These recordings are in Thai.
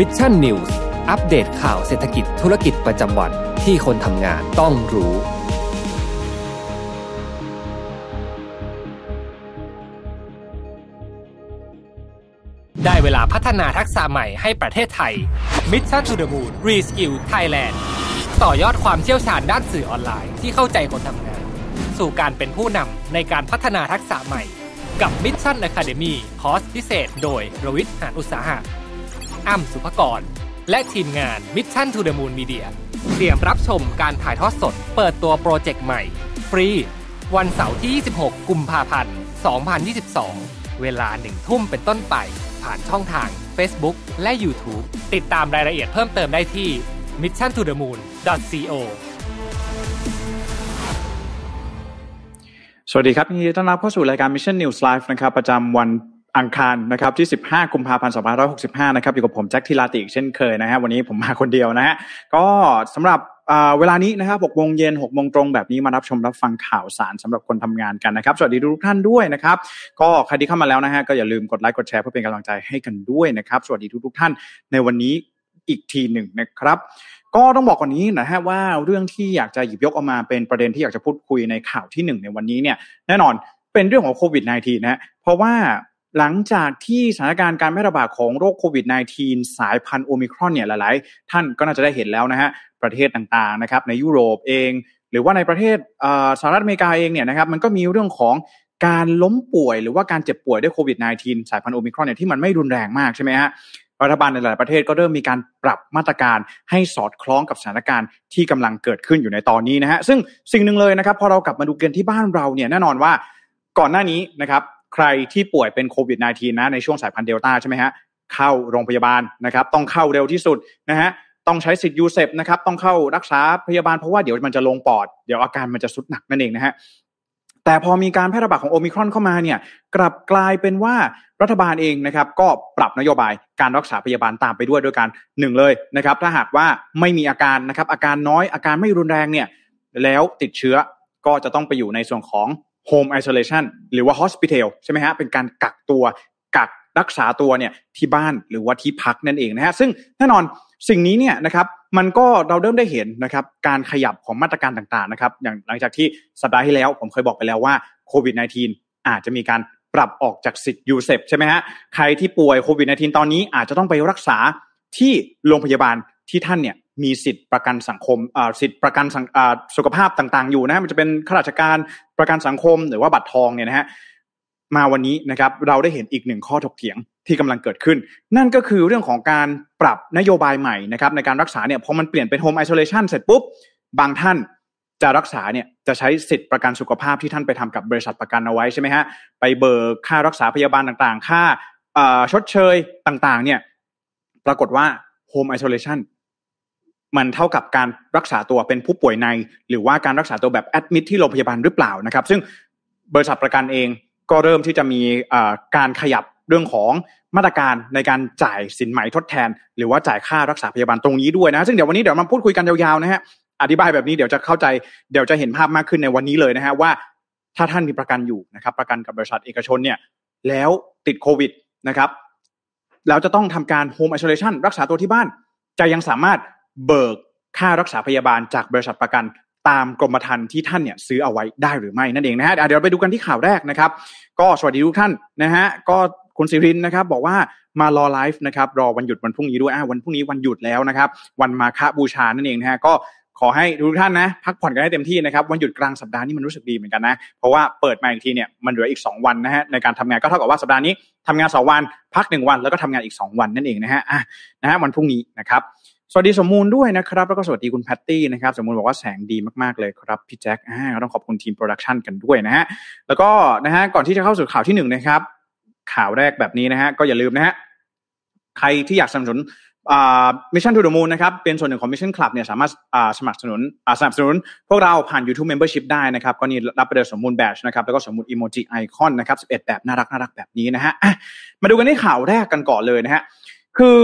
Mission News อัปเดตข่าวเศรษฐกิจธุรกิจประจำวันที่คนทำงานต้องรู้ ได้เวลาพัฒนาทักษะใหม่ให้ประเทศไทย Mission to the Moon Reskill Thailand ต่อยอดความเชี่ยวชาญด้านสื่อออนไลน์ที่เข้าใจคนทำงาน สู่การเป็นผู้นำในการพัฒนาทักษะใหม่ กับ Mission Academy คอร์สพิเศษ โดยรวิทย์หานอุตสาหะ อ้ำสุภกร และทีมงาน Mission to the Moon Media เตรียมรับชมการถ่ายทอดสด เปิดตัวโปรเจกต์ใหม่ ฟรี วันเสาร์ที่ 26 กุมภาพันธ์ 2022 เวลาหนึ่งทุ่มเป็นต้นไป ผ่านช่องทาง Facebook และ YouTube ติดตามรายละเอียดเพิ่มเติมได้ที่ mission to the moon co สวัสดีครับยินดีต้อนรับเข้าสู่รายการ Mission News Live นะครับ ประจำวัน อังคารนะครับที่ 15 กุมภาพันธ์2565 นะครับอยู่กับผมแจ็คทีลาติอีกเช่นเคยนะฮะวันนี้ผมมาคนเดียวนะฮะก็สำหรับเวลานี้นะครับ6โมงเย็น6โมงตรงแบบนี้มารับชมรับฟังข่าวสารสำหรับคนทำงานกันนะครับ สวัสดีทุกท่านด้วยนะครับ ก็ใครที่เข้ามาแล้วนะฮะก็อย่าลืมกดไลค์กดแชร์เพื่อเป็นกำลังใจให้กันด้วยนะครับ สวัสดีทุกทุกท่านในวันนี้อีกทีหนึ่งนะครับ ก็ต้องบอกก่อนนี้นะฮะว่าเรื่องที่อยากจะหยิบยกออกมาเป็นประเด็นที่อยากจะพูดคุยในข่าวที่หนึ่งในวันนี้เนี่ยแน่นอนเป็นเรื่องของโควิด -19 นะฮะเพราะว่า หลังจากที่สถานการณ์การแพร่ระบาดของโรคโควิด -19 สายพันธุ์โอมิครอนเนี่ยหลาย ๆ ท่านก็น่าจะได้เห็นแล้วนะฮะประเทศต่าง ๆ นะครับ ในยุโรปเอง หรือว่าในประเทศสหรัฐอเมริกาเองเนี่ยนะครับมันก็มีเรื่องของการล้มป่วยหรือว่าการเจ็บป่วยด้วยโควิด -19 สายพันธุ์โอมิครอนเนี่ยที่มันไม่รุนแรงมากใช่ไหมฮะรัฐบาลในหลายประเทศก็เริ่มมีการปรับมาตรการให้สอดคล้องกับสถานการณ์ที่กำลังเกิดขึ้นอยู่ในตอนนี้นะฮะซึ่งสิ่งหนึ่งเลยนะครับพอเรากลับมาดูกันที่บ้านเราเนี่ยแน่นอนว่าก่อนหน้านี้นะครับ ใครที่ป่วยเป็นโควิด -19 นะในช่วงสายพันธุ์เดลต้าใช่ไหมฮะเข้าโรงพยาบาลนะครับต้องเข้าเร็วที่สุดนะฮะต้องใช้สิทธิ์ UCEP นะครับต้องเข้ารักษาพยาบาลเพราะว่าเดี๋ยวมันจะลงปอด เดี๋ยวอาการมันจะทรุดหนักนั่นเองนะฮะแต่พอมีการแพร่ระบาดของโอมิครอนเข้ามาเนี่ยกลับกลายเป็นว่ารัฐบาลเองนะครับก็ปรับนโยบายการรักษาพยาบาลตามไปด้วยโดยการหนึ่งเลยนะครับถ้าหากว่าไม่มีอาการนะครับอาการน้อยอาการไม่รุนแรงเนี่ยแล้วติดเชื้อก็จะต้องไปอยู่ในส่วนของ home isolation หรือว่า hospital ใช่ไหมฮะเป็นการกักตัวกักรักษาตัวเนี่ยที่บ้านหรือว่าที่พักนั่นเองนะฮะซึ่งแน่นอนสิ่งนี้เนี่ยนะครับมันก็เราเริ่มได้เห็นนะครับการขยับของมาตรการต่างๆนะครับอย่างหลังจากที่สัปดาห์ที่แล้วผมเคยบอกไปแล้วว่าโควิด -19 อาจจะมีการปรับออกจากสิทธิ์ UCEP ใช่ไหมฮะใครที่ป่วยโควิด -19 ตอนนี้อาจจะต้องไปรักษาที่โรงพยาบาลที่ท่านเนี่ย มีสิทธิ์ประกันสังคมสิทธิ์ประกันสุขภาพต่างๆ อยู่นะมันจะเป็นข้าราชการประกันสังคม หรือว่าบัตรทองเนี่ยนะฮะมาวันนี้นะครับเราได้เห็นอีกหนึ่งข้อถกเถียงที่กำลังเกิดขึ้น นั่นก็คือเรื่องของการปรับนโยบายใหม่นะครับในการรักษาเนี่ยพอมันเปลี่ยนเป็น Home Isolation เสร็จปุ๊บบางท่านจะรักษาเนี่ยจะใช้สิทธิ์ประกันสุขภาพที่ท่านไปทำกับบริษัทประกันเอาไว้ใช่ไหมฮะไปเบิกค่ารักษาพยาบาลต่างๆ ค่าชดเชยต่างๆเนี่ยปรากฏว่าโฮมไอโซเลชัน มันเท่ากับการรักษาตัวเป็นผู้ป่วยใน หรือว่าการรักษาตัวแบบแอดมิดที่โรงพยาบาลหรือเปล่านะครับ ซึ่งบริษัทประกันเองก็เริ่มที่จะมีการขยับเรื่องของมาตรการในการจ่ายสินไหมทดแทน หรือว่าจ่ายค่ารักษาพยาบาลตรงนี้ด้วยนะ ซึ่งเดี๋ยววันนี้เดี๋ยวมาพูดคุยกันยาวๆนะฮะอธิบายแบบนี้เดี๋ยวจะเข้าใจเดี๋ยวจะเห็นภาพมากขึ้นในวันนี้เลยนะฮะว่า ถ้าท่านมีประกันอยู่นะครับ ประกันกับบริษัทเอกชนเนี่ย แล้วติดโควิดนะครับแล้วจะต้องทำการโฮมไอโซเลชันรักษาตัวที่บ้าน จะยังสามารถ เบิกค่ารักษาพยาบาลจากบริษัทประกันตามกรมธรรม์ที่ท่านเนี่ยซื้อเอาไว้ได้หรือไม่นั่นเองนะฮะเดี๋ยวไปดูกันที่ข่าวแรกนะครับ ก็สวัสดีทุกท่านนะฮะก็คุณสิรินนะครับบอกว่ามารอไลฟ์นะครับรอวันหยุดวันพรุ่งนี้ด้วยอ่าวันพรุ่งนี้วันหยุดแล้วนะครับ วันมาฆบูชานั่นเองนะฮะก็ขอให้ทุกท่านนะพักผ่อนกันให้เต็มที่นะครับวันหยุดกลางสัปดาห์นี้มันรู้สึกดีเหมือนกันนะเพราะว่าเปิดมาอีกทีเนี่ยมันเหลืออีก 2 วันนะฮะในการทำงานก็เท่ากับว่าสัปดาห์นี้ทำงาน 2 วัน พัก 1 วันแล้วก็ทำงานอีก 2 วันนั่นเองนะฮะอะนะฮะวันพรุ่งนี้นะครับ สวัสดีสมมูลด้วยนะครับ แล้วก็สวัสดีคุณแพตตี้นะครับ สมมูลบอกว่าแสงดีมากๆเลยครับพี่แจ็คอ่าต้องขอบคุณทีม production กันด้วยนะฮะแล้วก็นะฮะก่อนที่จะเข้าสู่ข่าวที่หนึ่งนะครับ ข่าวแรกแบบนี้นะฮะก็อย่าลืมนะฮะใครที่อยากสนับสนุน Mission to the Moon นะครับเป็นส่วนหนึ่งของ Mission Club เนี่ยสามารถสมัครสนุนสนับสนุน พวกเราผ่าน YouTube Membership ได้นะครับก็นี่รับไปเลยสมมูลแบชนะครับแล้วก็สมมูล emoji icon นะครับ11 แบบน่ารักน่ารักแบบนี้นะฮะมาดูกันที่ข่าวแรกกันก่อนเลยนะฮะ คือ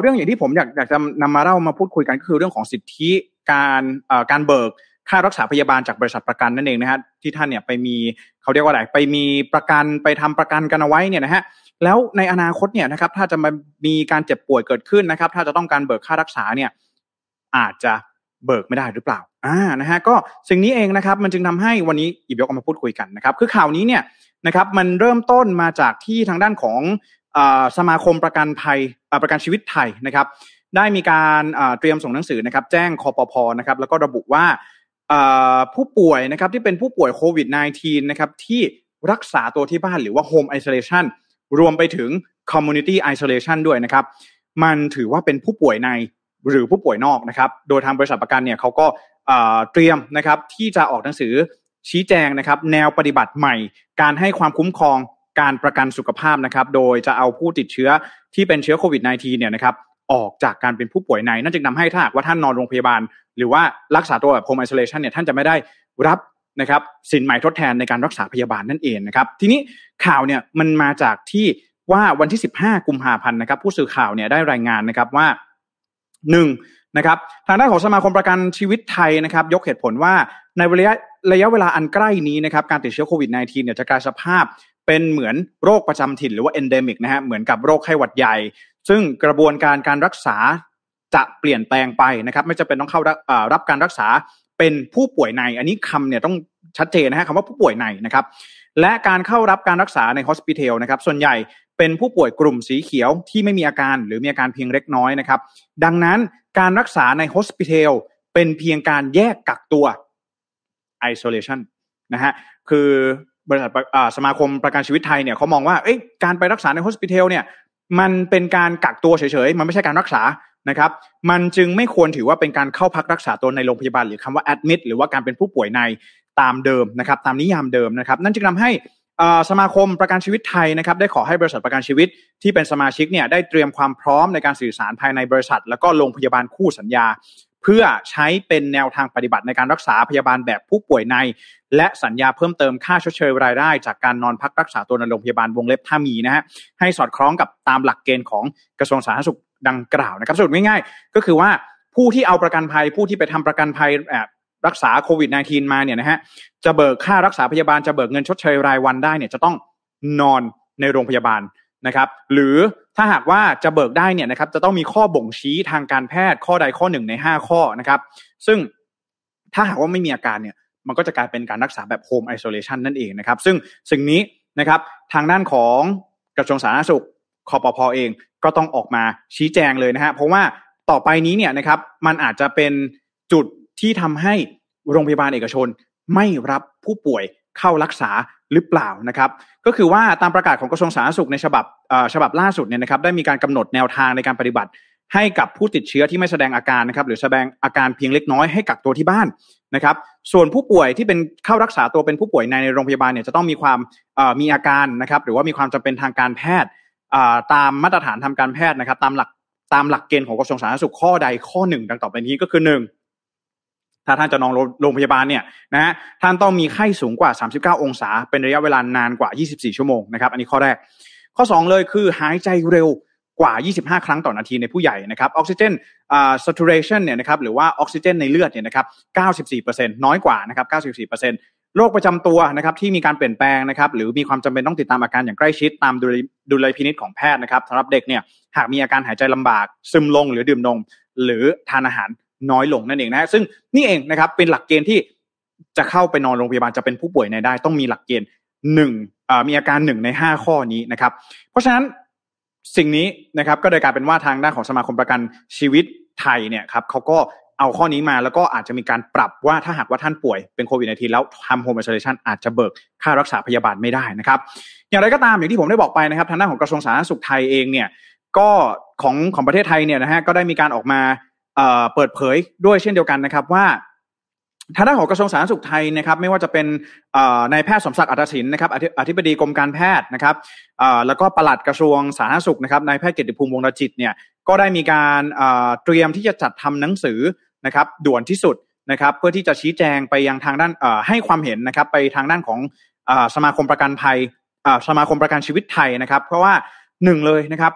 เรื่องอย่างที่ผมอยากอยากจะนำมาเล่ามาพูดคุยกันก็คือเรื่องของสิทธิการการเบิกค่ารักษาพยาบาลจากบริษัทประกันนั่นเองนะฮะที่ท่านเนี่ยไปมีเขาเรียกว่าอะไรไปมีประกันไปทำประกันกันเอาไว้เนี่ยนะฮะแล้วในอนาคตเนี่ยนะครับถ้าจะมามีการเจ็บป่วยเกิดขึ้นนะครับ ถ้าจะต้องการเบิกค่ารักษาเนี่ยอาจจะเบิกไม่ได้หรือเปล่าอ่านะฮะก็สิ่งนี้เองนะครับ มันจึงทำให้วันนี้อิบยกมาพูดคุยกันนะครับ คือข่าวนี้เนี่ยนะครับมันเริ่มต้นมาจากที่ทางด้านของ สมาคมประกันภัยประกันชีวิตไทยนะครับ ได้มีการเตรียมส่งหนังสือนะครับ แจ้งคอปพนะครับ แล้วก็ระบุว่าผู้ป่วยนะครับที่เป็นผู้ป่วยโควิด -19 นะครับที่รักษาตัวที่บ้านหรือว่า Home Isolation รวมไปถึง Community Isolation ด้วยนะครับ มันถือว่าเป็นผู้ป่วยในหรือผู้ป่วยนอกนะครับ โดยทางบริษัทประกันเนี่ยเขาก็เตรียมนะครับที่จะออกหนังสือชี้แจงนะครับ แนวปฏิบัติใหม่ การให้ความคุ้มครอง การประกันสุขภาพนะครับ โดยจะเอาผู้ติดเชื้อที่เป็นเชื้อโควิด -19 เนี่ยนะครับออกจากการเป็นผู้ป่วยใน นั่นจึงทาให้ถ้าหากว่าท่านนอนโรงพยาบาล หรือว่ารักษาตัวแบบ home isolation เนี่ยท่านจะไม่ได้รับนะครับสินใหม่ทดแทนในการรักษาพยาบาลนั่นเองนะครับ ทีนี้ข่าวเนี่ยมันมาจากที่ว่าวันที่ 15 กุมภาพันธ์นะครับ ผู้สื่อข่าวเนี่ยได้รายงานนะครับว่าหนึ่งนะครับทางด้านของสมาคมประกันชีวิตไทยนะครับ ยกเหตุผลว่าในระยะระยะเวลาอันใกล้นี้นะครับการติดเชื้อโควิด -19 เนี่ยจะกลายสภาพ เป็นเหมือนโรคประจำถิ่นหรือว่า endemic นะฮะเหมือนกับโรคไข้หวัดใหญ่ ซึ่งกระบวนการการรักษาจะเปลี่ยนแปลงไปนะครับ ไม่จำเป็นต้องเข้ารับการรักษาเป็นผู้ป่วยใน อันนี้คำเนี่ยต้องชัดเจนนะฮะคำว่าผู้ป่วยในนะครับ และการเข้ารับการรักษาในฮอสพิทลนะครับ ส่วนใหญ่เป็นผู้ป่วยกลุ่มสีเขียวที่ไม่มีอาการหรือมีอาการเพียงเล็กน้อยนะครับ ดังนั้นการรักษาในฮอสพิทลเป็นเพียงการแยกกักตัว isolation นะฮะคือบริษัทสมาคมประกันชีวิตไทยเนี่ยเขามองว่าการไปรักษาในโฮสพิทอลเนี่ยมันเป็นการกักตัวเฉยๆ มันไม่ใช่การรักษานะครับ มันจึงไม่ควรถือว่าเป็นการเข้าพักรักษาตัวในโรงพยาบาลหรือคำว่า admit หรือว่าการเป็นผู้ป่วยในตามเดิมนะครับ ตามนิยามเดิมนะครับ นั่นจึงทาให้สมาคมประกันชีวิตไทยนะครับ ได้ขอให้บริษัทประกันชีวิตที่เป็นสมาชิกเนี่ยได้เตรียมความพร้อมในการสื่อสารภายในบริษัท แล้วก็โรงพยาบาลคู่สัญญา เพื่อใช้เป็นแนวทางปฏิบัติในการรักษาพยาบาลแบบผู้ป่วยใน และสัญญาเพิ่มเติมค่าชดเชยรายได้ จากการนอนพักรักษาตัวในโรงพยาบาลวงเล็บถ้ามีนะฮะให้สอดคล้องกับตามหลักเกณฑ์ของกระทรวงสาธารณสุขดังกล่าวนะครับสรุปง่ายๆ ก็คือว่าผู้ที่เอาประกันภัยผู้ที่ไปทำประกันภัยรักษาโควิด -19 มาเนี่ยนะฮะจะเบิกค่ารักษาพยาบาลจะเบิกเงินชดเชยรายวันได้เนี่ยจะต้องนอนในโรงพยาบาลนะครับ หรือ ถ้าหากว่าจะเบิกได้เนี่ยนะครับจะต้องมีข้อบ่งชี้ทางการแพทย์ข้อใดข้อหนึ่งในห้าข้อนะครับ ซึ่งถ้าหากว่าไม่มีอาการเนี่ยมันก็จะกลายเป็นการรักษาแบบโฮมไอโซเลชันนั่นเองนะครับ ซึ่งสิ่งนี้นะครับทางด้านของกระทรวงสาธารณสุขคอปพอเองก็ต้องออกมาชี้แจงเลยนะฮะเพราะว่าต่อไปนี้เนี่ยนะครับมันอาจจะเป็นจุดที่ทำให้โรงพยาบาลเอกชนไม่รับผู้ป่วยเข้ารักษา หรือเปล่านะครับก็คือว่าตามประกาศของกระทรวงสาธารณสุขในฉบับฉบับล่าสุดเนี่ยนะครับได้มีการกำหนดแนวทางในการปฏิบัติ ให้กับผู้ติดเชื้อที่ไม่แสดงอาการนะครับหรือแสดงอาการเพียงเล็กน้อยให้กักตัวที่บ้านนะครับส่วนผู้ป่วยที่เป็นเข้ารักษาตัวเป็นผู้ป่วยในโรงพยาบาลเนี่ยจะต้องมีความมีอาการนะครับหรือว่ามีความจำเป็นทางการแพทย์ตามมาตรฐานทำการแพทย์นะครับตามหลักตามหลักเกณฑ์ของกระทรวงสาธารณสุขข้อใดข้อหนึ่งดังต่อไปนี้ก็คือหนึ่ง ถ้าท่านจะนอนโรงพยาบาลเนี่ยนะฮะท่านต้องมีไข้สูงกว่า 39 องศา เป็นระยะเวลานานกว่า 24 ชั่วโมงนะครับอันนี้ข้อแรก ข้อ 2 เลยคือหายใจเร็วกว่า 25 ครั้งต่อนาทีในผู้ใหญ่นะครับออกซิเจนอ่า saturation เนี่ยนะครับหรือว่าออกซิเจนในเลือดเนี่ยนะครับ 94%น้อยกว่านะครับ 94%โรคประจำตัวนะครับที่มีการเปลี่ยนแปลงนะครับหรือมีความจำเป็นต้องติดตามอาการอย่างใกล้ชิดตามดูแลพินิจของแพทย์นะครับสำหรับเด็กเนี่ยหากมีอาการหายใจลำบาก ซึมลงหรือดื่มนม หรือทานอาหาร น้อยลงนั่นเองนะซึ่งนี่เองนะครับเป็นหลักเกณฑ์ที่จะเข้าไปนอนโรงพยาบาลจะเป็นผู้ป่วยในได้ ต้องมีหลักเกณฑ์หนึ่งมีอาการหนึ่งในห้าข้อนี้นะครับ เพราะฉะนั้นสิ่งนี้นะครับก็เลยกลายเป็นว่าทางด้านของสมาคมประกันชีวิตไทยเนี่ยครับเขาก็เอาข้อนี้มาแล้วก็อาจจะมีการปรับว่าถ้าหากว่าท่านป่วยเป็นโควิดในทีแล้วทำโฮมไอโซเลชันอาจจะเบิกค่ารักษาพยาบาลไม่ได้นะครับ อย่างไรก็ตามอย่างที่ผมได้บอกไปนะครับ ทางด้านของกระทรวงสาธารณสุขไทยเองเนี่ยก็ของของประเทศไทยเนี่ยนะฮะก็ได้มีการออกมา เปิดเผยด้วยเช่นเดียวกันนะครับว่าทางด้านของกระทรวงสาธารณสุขไทยนะครับ ไม่ว่าจะเป็นนายแพทย์สมศักดิ์อัตศินนะครับอธิบดีกรมการแพทย์นะครับแล้วก็ปลัดกระทรวงสาธารณสุขนะครับนายแพทย์เกียรติภูมิวงศ์จิตเนี่ยก็ได้มีการเตรียมที่จะจัดทำหนังสือนะครับ ด่วนที่สุดนะครับ เพื่อที่จะชี้แจงไปยังทางด้านให้ความเห็นนะครับ ไปทางด้านของสมาคมประกันภัยสมาคมประกันชีวิตไทยนะครับ เพราะว่าหนึ่งเลยนะครับ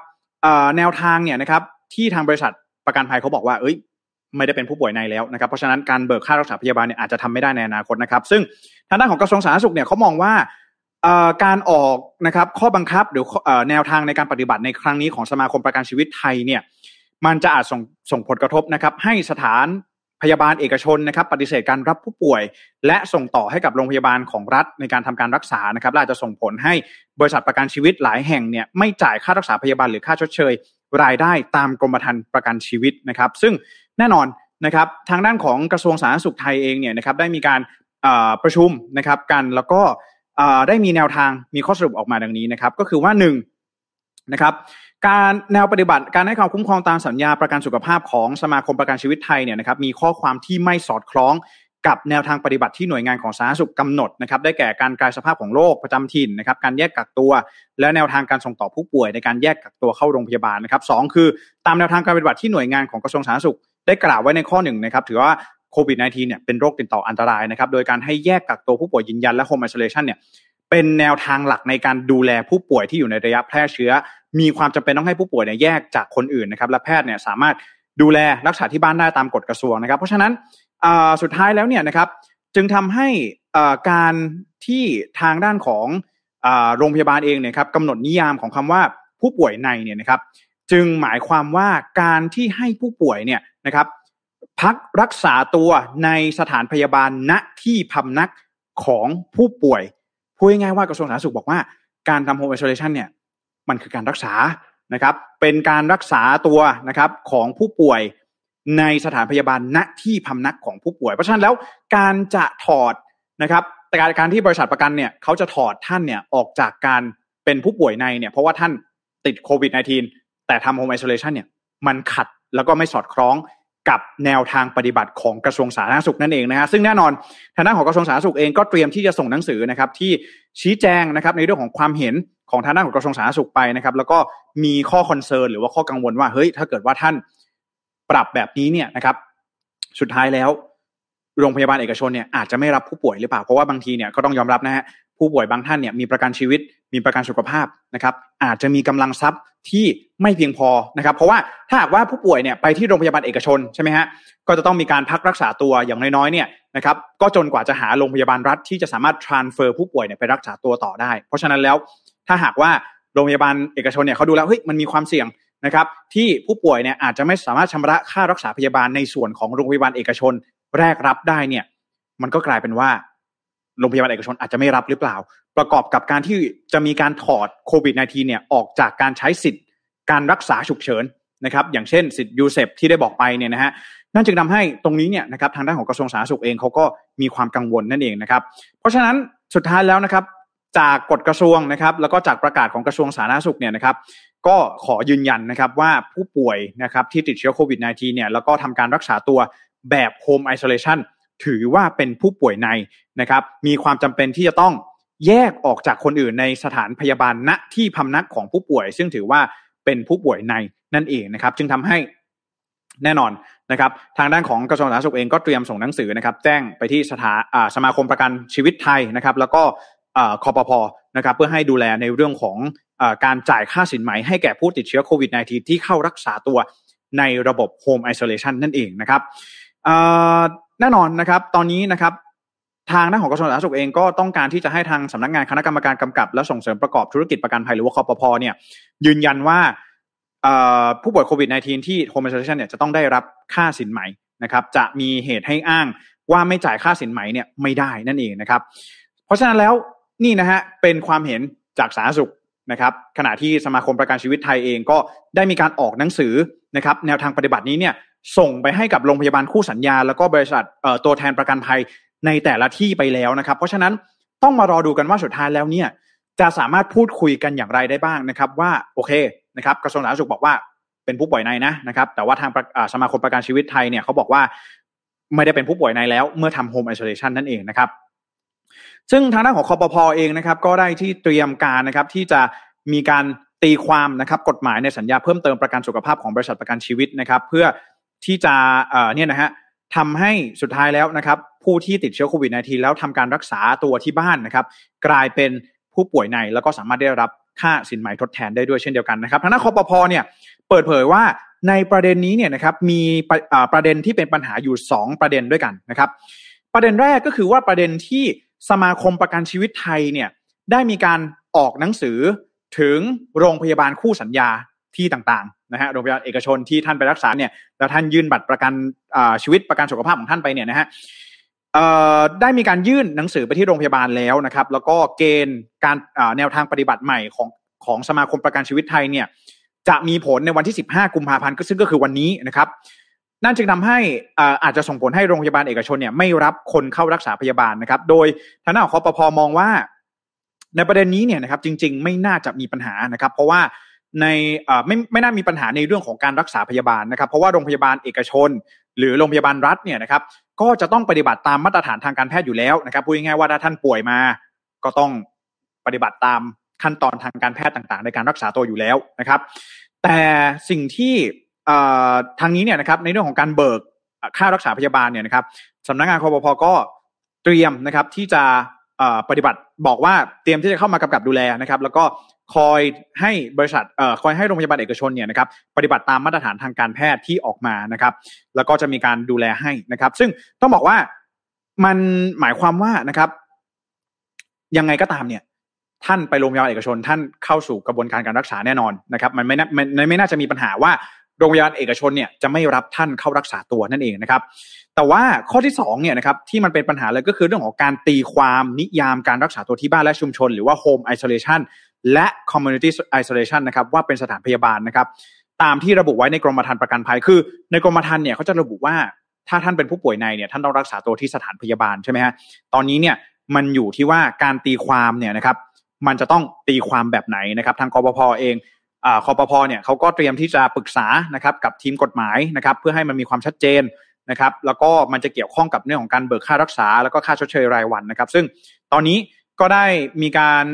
แนวทางเนี่ยนะครับที่ทางบริษัท ประกันภัยเขาบอกว่า เอ้ย ไม่ได้เป็นผู้ป่วยในแล้วนะครับ เพราะฉะนั้นการเบิกค่ารักษาพยาบาลเนี่ยอาจจะทำไม่ได้ในอนาคตนะครับ ซึ่งทางด้านของกระทรวงสาธารณสุขเนี่ยเขามองว่าการออกนะครับข้อบังคับหรือแนวทางในการปฏิบัติในครั้งนี้ของสมาคมประกันชีวิตไทยเนี่ยมันจะอาจส่งส่งผลกระทบนะครับให้สถานพยาบาลเอกชนนะครับปฏิเสธการรับผู้ป่วย และส่งต่อให้กับโรงพยาบาลของรัฐในการทำการรักษานะครับและอาจจะส่งผลให้บริษัทประกันชีวิตหลายแห่งเนี่ยไม่จ่ายค่ารักษาพยาบาลหรือค่าชดเชย รายได้ตามกรมธรรม์ประกันชีวิตนะครับ ซึ่งแน่นอนนะครับทางด้านของกระทรวงสาธารณสุขไทยเองเนี่ยนะครับได้มีการประชุมนะครับกันแล้วก็ได้มีแนวทางมีข้อสรุปออกมาดังนี้นะครับ ก็คือว่าหนึ่งนะครับการแนวปฏิบัติการให้ความคุ้มครองตามสัญญาประกันสุขภาพของสมาคมประกันชีวิตไทยเนี่ยนะครับมีข้อความที่ไม่สอดคล้อง กับแนวทางปฏิบัติที่หน่วยงานของสาธารณสุขกำหนดนะครับได้แก่การกลายสภาพของโรคประจำถิ่นนะครับการแยกกักตัว และแนวทางการส่งต่อผู้ป่วยในการแยกกักตัวเข้าโรงพยาบาลนะครับสคือตามแนวทางการปฏิบัติที่หน่วยงานของกระทรวงสาธารณสุข ได้กล่าวไว้ในข้อหนึ่งนะครับถือว่าโควิด -19 เนี่ยเป็นโรคติดต่ออันตรายนะครับโดยการให้แยกกักตัวผู้ป่วยยืนยันและโฮมไอโซเลชันเนี่ยเป็นแนวทางหลักในการดูแลผู้ป่วยที่อยู่ในระยะแพร่เชื้อ มีความจำเป็นต้องให้ผู้ป่วยเนี่ยแยกจากคนอื่นนะครับและแพทย์เนี่ยสามารถดูแลรักษาที่บ้านได้ตามกฎกระทรวงนะครับ เพราะฉะนั้น สุดท้ายแล้วเนี่ยนะครับจึงทำให้การที่ทางด้านของโรงพยาบาลเองเนี่ยครับกำหนดนิยามของคำว่าผู้ป่วยในเนี่ยนะครับ จึงหมายความว่าการที่ให้ผู้ป่วยเนี่ยนะครับ พักรักษาตัวในสถานพยาบาลณที่พำนักของผู้ป่วยพูดง่ายๆว่ากระทรวงสาธารณสุขบอกว่าการทำโฮมไอโซเลชันเนี่ยมันคือการรักษานะครับ เป็นการรักษาตัวนะครับของผู้ป่วย ในสถานพยาบาลณที่พำนักของผู้ป่วย เพราะฉะนั้นแล้วการจะถอดนะครับแต่การการที่บริษัทประกันเนี่ยเขาจะถอดท่านเนี่ยออกจากการเป็นผู้ป่วยในเนี่ยเพราะว่าท่านติดโควิด -19 แต่ทำโฮมไอโซเลชันเนี่ยมันขัดแล้วก็ไม่สอดคล้องกับแนวทางปฏิบัติของกระทรวงสาธารณสุขนั่นเองนะฮะซึ่งแน่นอนทางด้านของกระทรวงสาธารณสุขเองก็เตรียมที่จะส่งหนังสือนะครับที่ชี้แจงนะครับในเรื่องของความเห็นของทางด้านของกระทรวงสาธารณสุขไปนะครับแล้วก็มีข้อคอนเซิร์นหรือว่าข้อกังวลว่าเฮ้ยถ้าเกิดว่าท่าน ปรับแบบนี้เนี่ยนะครับ สุดท้ายแล้ว โรงพยาบาลเอกชนเนี่ยอาจจะไม่รับผู้ป่วยหรือเปล่าเพราะว่าบางทีเนี่ยก็ต้องยอมรับนะฮะผู้ป่วยบางท่านเนี่ยมีประกันชีวิตมีประกันสุขภาพนะครับ อาจจะมีกำลังทรัพย์ที่ไม่เพียงพอนะครับ เพราะว่าถ้าหากว่าผู้ป่วยเนี่ยไปที่โรงพยาบาลเอกชนใช่ไหมฮะก็จะต้องมีการพักรักษาตัวอย่างน้อยๆเนี่ยนะครับก็จนกว่าจะหาโรงพยาบาลรัฐที่จะสามารถ transfer ผู้ป่วยเนี่ยไปรักษาตัวต่อได้ เพราะฉะนั้นแล้วถ้าหากว่าโรงพยาบาลเอกชนเนี่ยเขาดูแล้วเฮ้ยมันมีความเสี่ยง นะครับที่ผู้ป่วยเนี่ยอาจจะไม่สามารถชำระค่ารักษาพยาบาลในส่วนของโรงพยาบาลเอกชน แรกรับได้เนี่ยมันก็กลายเป็นว่าโรงพยาบาลเอกชนอาจจะไม่รับหรือเปล่า ประกอบกับการที่จะมีการถอดโควิด -19 เนี่ยออกจากการใช้สิทธิ์การรักษาฉุกเฉินนะครับอย่างเช่นสิทธิ์ยูเซฟที่ได้บอกไปเนี่ยนะฮะนั่นจึงทาให้ตรงนี้เนี่ยนะครับทางด้านของกระทรวงสาธารณสุขเองเขาก็มีความกังวลนั่นเองนะครับ เพราะฉะนั้นสุดท้ายแล้วนะครับจากกฎกระทรวงนะครับแล้วก็จากประกาศของกระทรวงสาธารณสุขเนี่ยนะครับ ก็ขอยืนยันนะครับว่าผู้ป่วยนะครับที่ติดเชื้อโควิด -19 เนี่ยแล้วก็ทำการรักษาตัวแบบโฮมไอโซเลชันถือว่าเป็นผู้ป่วยในนะครับมีความจำเป็นที่จะต้องแยกออกจากคนอื่นในสถานพยาบาลณที่พำนักของผู้ป่วย ซึ่งถือว่าเป็นผู้ป่วยในนั่นเองนะครับ จึงทำให้แน่นอนนะครับ ทางด้านของกระทรวงสาธารณสุขเองก็เตรียมส่งหนังสือนะครับ แจ้งไปที่สถาสมาคมประกันชีวิตไทยนะครับ แล้วก็คอปพอนะครับ เพื่อให้ดูแลในเรื่องของ การจ่ายค่าสินไหมให้แก่ผู้ติดเชื้อโควิด -19 ที่เข้ารักษาตัวในระบบโฮมไอโซเลชันนั่นเองนะครับแน่นอนนะครับ ตอนนี้นะครับทางด้านของกระทรวงสาธารณสุขเองก็ต้องการที่จะให้ทางสำนักงานคณะกรรมการกำกับ และส่งเสริมประกอบธุรกิจประกันภัยหรือว่าคอปพอเนี่ยยืนยันว่าผู้ป่วยโควิด -19 ที่โฮมไอโซเลชันเนี่ยจะต้องได้รับค่าสินไหมนะครับจะมีเหตุให้อ้างว่าไม่จ่ายค่าสินไหมเนี่ยไม่ได้นั่นเองนะครับ เพราะฉะนั้นแล้วนี่นะฮะเป็นความเห็นจากสาธารณสุข นะครับขณะที่สมาคมประกันชีวิตไทยเองก็ได้มีการออกหนังสือนะครับแนวทางปฏิบัตินี้เนี่ยส่งไปให้กับโรงพยาบาลคู่สัญญา แล้วก็บริษัทตัวแทนประกันภัยในแต่ละที่ไปแล้วนะครับ เพราะฉะนั้นต้องมารอดูกันว่าสุดท้ายแล้วเนี่ยจะสามารถพูดคุยกันอย่างไรได้บ้างนะครับ ว่าโอเคนะครับกระทรวงสาธารณสุขบอกว่าเป็นผู้ป่วยในนะนะครับ แต่ว่าทางสมาคมประกันชีวิตไทยเนี่ยเขาบอกว่าไม่ได้เป็นผู้ป่วยในแล้วเมื่อทำโฮมไอโซเลชันนั่นเองนะครับ ซึ่งทางด้านของคอปพอเองนะครับ ก็ได้ที่เตรียมการนะครับที่จะมีการตีความนะครับกฎหมายในสัญญาเพิ่มเติมประกันสุขภาพของบริษัทประกันชีวิตนะครับ เพื่อที่จะเนี่ยนะฮะทำให้สุดท้ายแล้วนะครับ ผู้ที่ติดเชื้อโควิด -19 แล้วทำการรักษาตัวที่บ้านนะครับ กลายเป็นผู้ป่วยในแล้วก็สามารถได้รับค่าสินไหมทดแทนได้ด้วยเช่นเดียวกันนะครับทางด้านคอปพอเนี่ยเปิดเผยว่าในประเด็นนี้เนี่ยนะครับมีประเด็นที่เป็นปัญหาอยู่ 2 ประเด็นด้วยกันนะครับ ประเด็นแรกก็คือว่าประเด็นที่ สมาคมประกันชีวิตไทยเนี่ยได้มีการออกหนังสือถึงโรงพยาบาลคู่สัญญาที่ต่างๆนะฮะโรงพยาบาลเอกชนที่ท่านไปรักษาเนี่ยแล้วท่านยื่นบัตรประกันชีวิตประกันสุขภาพของท่านไปเนี่ยนะฮะได้มีการยื่นหนังสือไปที่โรงพยาบาลแล้วนะครับ แล้วก็เกณฑ์การแนวทางปฏิบัติใหม่ของของสมาคมประกันชีวิตไทยเนี่ยจะมีผลในวันที่ 15 กุมภาพันธ์ซึ่งก็คือวันนี้นะครับ นั่นจึงทำให้อาจจะส่งผลให้โรงพยาบาลเอกชนเนี่ยไม่รับคนเข้ารักษาพยาบาลนะครับ โดยทางด้านของคอปพมองว่า ในประเด็นนี้เนี่ยนะครับจริง ๆ ไม่น่าจะมีปัญหานะครับ เพราะว่าในไม่ไม่น่ามีปัญหาในเรื่องของการรักษาพยาบาลนะครับ เพราะว่าโรงพยาบาลเอกชน หรือโรงพยาบาลรัฐเนี่ยนะครับ ก็จะต้องปฏิบัติตามมาตรฐานทางการแพทย์อยู่แล้วนะครับพูดง่ายๆว่าถ้าท่านป่วยมา ก็ต้องปฏิบัติตามขั้นตอนทางการแพทย์ต่าง ๆ ในการรักษาตัวอยู่แล้วนะครับ แต่สิ่งที่ ทางนี้เนี่ยนะครับในเรื่องของการเบิกค่ารักษาพยาบาลเนี่ยนะครับสำนักงานคอปพก็เตรียมนะครับที่จะปฏิบัติบอกว่าเตรียมที่จะเข้ามากำกับดูแลนะครับ แล้วก็คอยให้บริษัทอคอยให้โรงพยาบาลเอกชนเนี่ยนะครับปฏิบัติตามมาตรฐานทางการแพทย์ที่ออกมานะครับ แล้วก็จะมีการดูแลให้นะครับ ซึ่งต้องบอกว่ามันหมายความว่านะครับ ยังไงก็ตามเนี่ย ท่านไปโรงพยาบาลเอกชน ท่านเข้าสู่กระบวนการการรักษาแน่นอนนะครับ มันไม่มันไม่น่าจะมีปัญหาว่า โรงพยาบาลเอกชนเนี่ยจะไม่รับท่านเข้ารักษาตัวนั่นเองนะครับ แต่ว่าข้อที่2เนี่ยนะครับที่มันเป็นปัญหาเลยก็คือเรื่องของการตีความนิยามการรักษาตัวที่บ้านและชุมชน หรือว่า home isolation และ community isolation นะครับว่าเป็นสถานพยาบาลนะครับ ตามที่ระบุไว้ในกรมธรรม์ประกันภัยคือ ในกรมธรรม์เนี่ยเขาจะระบุว่าถ้าท่านเป็นผู้ป่วยในเนี่ยท่านต้องรักษาตัวที่สถานพยาบาลใช่ไหมฮะตอนนี้เนี่ยมันอยู่ที่ว่าการตีความเนี่ยนะครับมันจะต้องตีความแบบไหนนะครับ ทางกบพเอง คอปพอเนี่ยเขาก็เตรียมที่จะปรึกษานะครับกับทีมกฎหมายนะครับเพื่อให้มันมีความชัดเจนนะครับ แล้วก็มันจะเกี่ยวข้องกับเรื่องของการเบิกค่ารักษา แล้วก็ค่าชดเชยรายวันนะครับ ซึ่งตอนนี้ก็ได้มีการ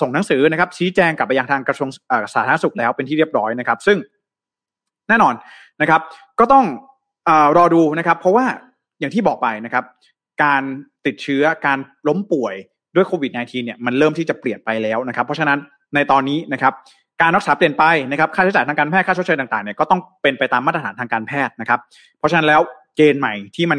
ส่งหนังสือนะครับชี้แจงกับไปยังทางกระทรวงสาธารณสุขแล้วเป็นที่เรียบร้อยนะครับ ซึ่งแน่นอนนะครับ ก็ต้องอรอดูนะครับ เพราะว่าอย่างที่บอกไปนะครับ การติดเชื้อการล้มป่วยด้วยโควิด -19 เนี่ยมันเริ่มที่จะเปลี่ยนไปแล้วนะครับ เพราะฉะนั้นในตอนนี้นะครับ การรักษาเปลี่ยนไปนะครับค่าใช้จ่ายทางการแพทย์ค่าชดเชยต่างๆเนี่ยก็ต้องเป็นไปตามมาตรฐานทางการแพทย์นะครับ เพราะฉะนั้นแล้วเกณฑ์ใหม่ที่มัน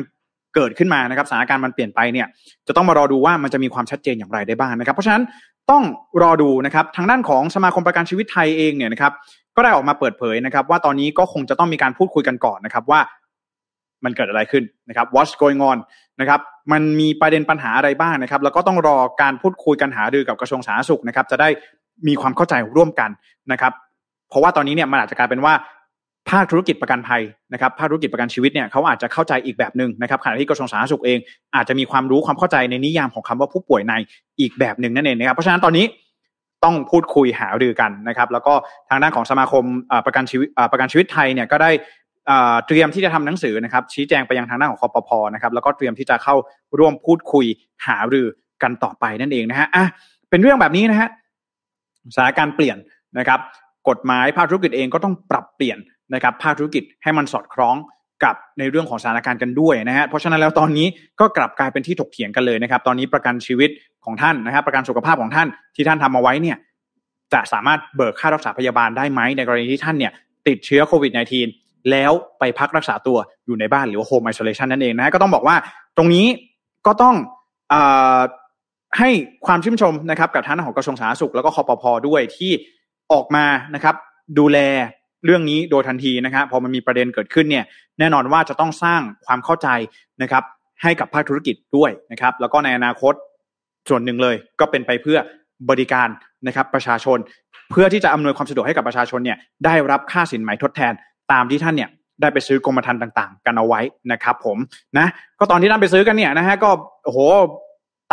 เกิดขึ้นมานะครับสถานการณ์มันเปลี่ยนไปเนี่ยจะต้องมารอดูว่ามันจะมีความชัดเจนอย่างไรได้บ้างนะครับ เพราะฉะนั้นต้องรอดูนะครับทางด้านของสมาคมประกันชีวิตไทยเองเนี่ยนะครับก็ได้ออกมาเปิดเผยนะครับ ว่าตอนนี้ก็คงจะต้องมีการพูดคุยกันก่อนนะครับว่ามันเกิดอะไรขึ้นนะครับ what's going on นะครับมันมีประเด็นปัญหาอะไรบ้างนะครับ แล้วก็ต้องรอการพูดคุยกันหารือกับกระทรวงสาธารณสุขนะครับจะได้ มีความเข้าใจร่วมกันนะครับ เพราะว่าตอนนี้เนี่ยมันอาจจะกลายเป็นว่าภาคธุรกิจประกันภัยนะครับภาคธุรกิจประกันชีวิตเนี่ยเขาอาจจะเข้าใจอีกแบบหนึ่งนะครับขณะที่กระทรวงสาธารณสุขเอง อาจจะมีความรู้ความเข้าใจในนิยามของคำว่าผู้ป่วยในอีกแบบหนึ่งนั่นเองนะครับเพราะฉะนั้นตอนนี้ต้องพูดคุยหารือกันนะครับ แล้วก็ทางด้านของสมาคมประกันชีวิตประกันชีวิตไทยเนี่ยก็ได้เตรียมที่จะทำหนังสือนะครับ ชี้แจงไปยังทางด้านของคอปพอนะครับแล้วก็เตรียมที่จะเข้าร่วมพูดคุยหารือกันต่อไปนั่นเองนะฮะอะเป็นเรื่องแบบนี้นะฮะ สถานการณ์เปลี่ยนนะครับ กฎหมายภาคธุรกิจเองก็ต้องปรับเปลี่ยนนะครับภาคธุรกิจให้มันสอดคล้องกับในเรื่องของสถานการณ์กันด้วยนะฮะเพราะฉะนั้นแล้วตอนนี้ก็กลับกลายเป็นที่ถกเถียงกันเลยนะครับ ตอนนี้ประกันชีวิตของท่านนะครับประกันสุขภาพของท่านที่ท่านทำมาไว้เนี่ยจะสามารถเบิกค่ารักษาพยาบาลได้ไหมในกรณีที่ท่านเนี่ยติดเชื้อโควิด -19 แล้วไปพักรักษาตัวอยู่ในบ้านหรือว่าโฮมไอโซเลชันนั่นเองนะฮะก็ต้องบอกว่าตรงนี้ก็ต้องอ ให้ความชื่นชมนะครับกับท่านของกระทรวงสาธารณสุขแล้วก็คอปพอด้วยที่ออกมานะครับ ดูแลเรื่องนี้โดยทันทีนะครับพอมันมีประเด็นเกิดขึ้นเนี่ยแน่นอนว่าจะต้องสร้างความเข้าใจนะครับให้กับภาคธุรกิจด้วยนะครับ แล้วก็ในอนาคตส่วนหนึ่งเลยก็เป็นไปเพื่อบริการนะครับประชาชน เพื่อที่จะอำนวยความสะดวกให้กับประชาชนเนี่ยได้รับค่าสินไหมทดแทนตามที่ท่านเนี่ยได้ไปซื้อกรมธรรม์ต่างๆ กันเอาไว้นะครับ ผมนะ ก็ตอนที่ท่านไปซื้อกันเนี่ยนะฮะก็โอ้โห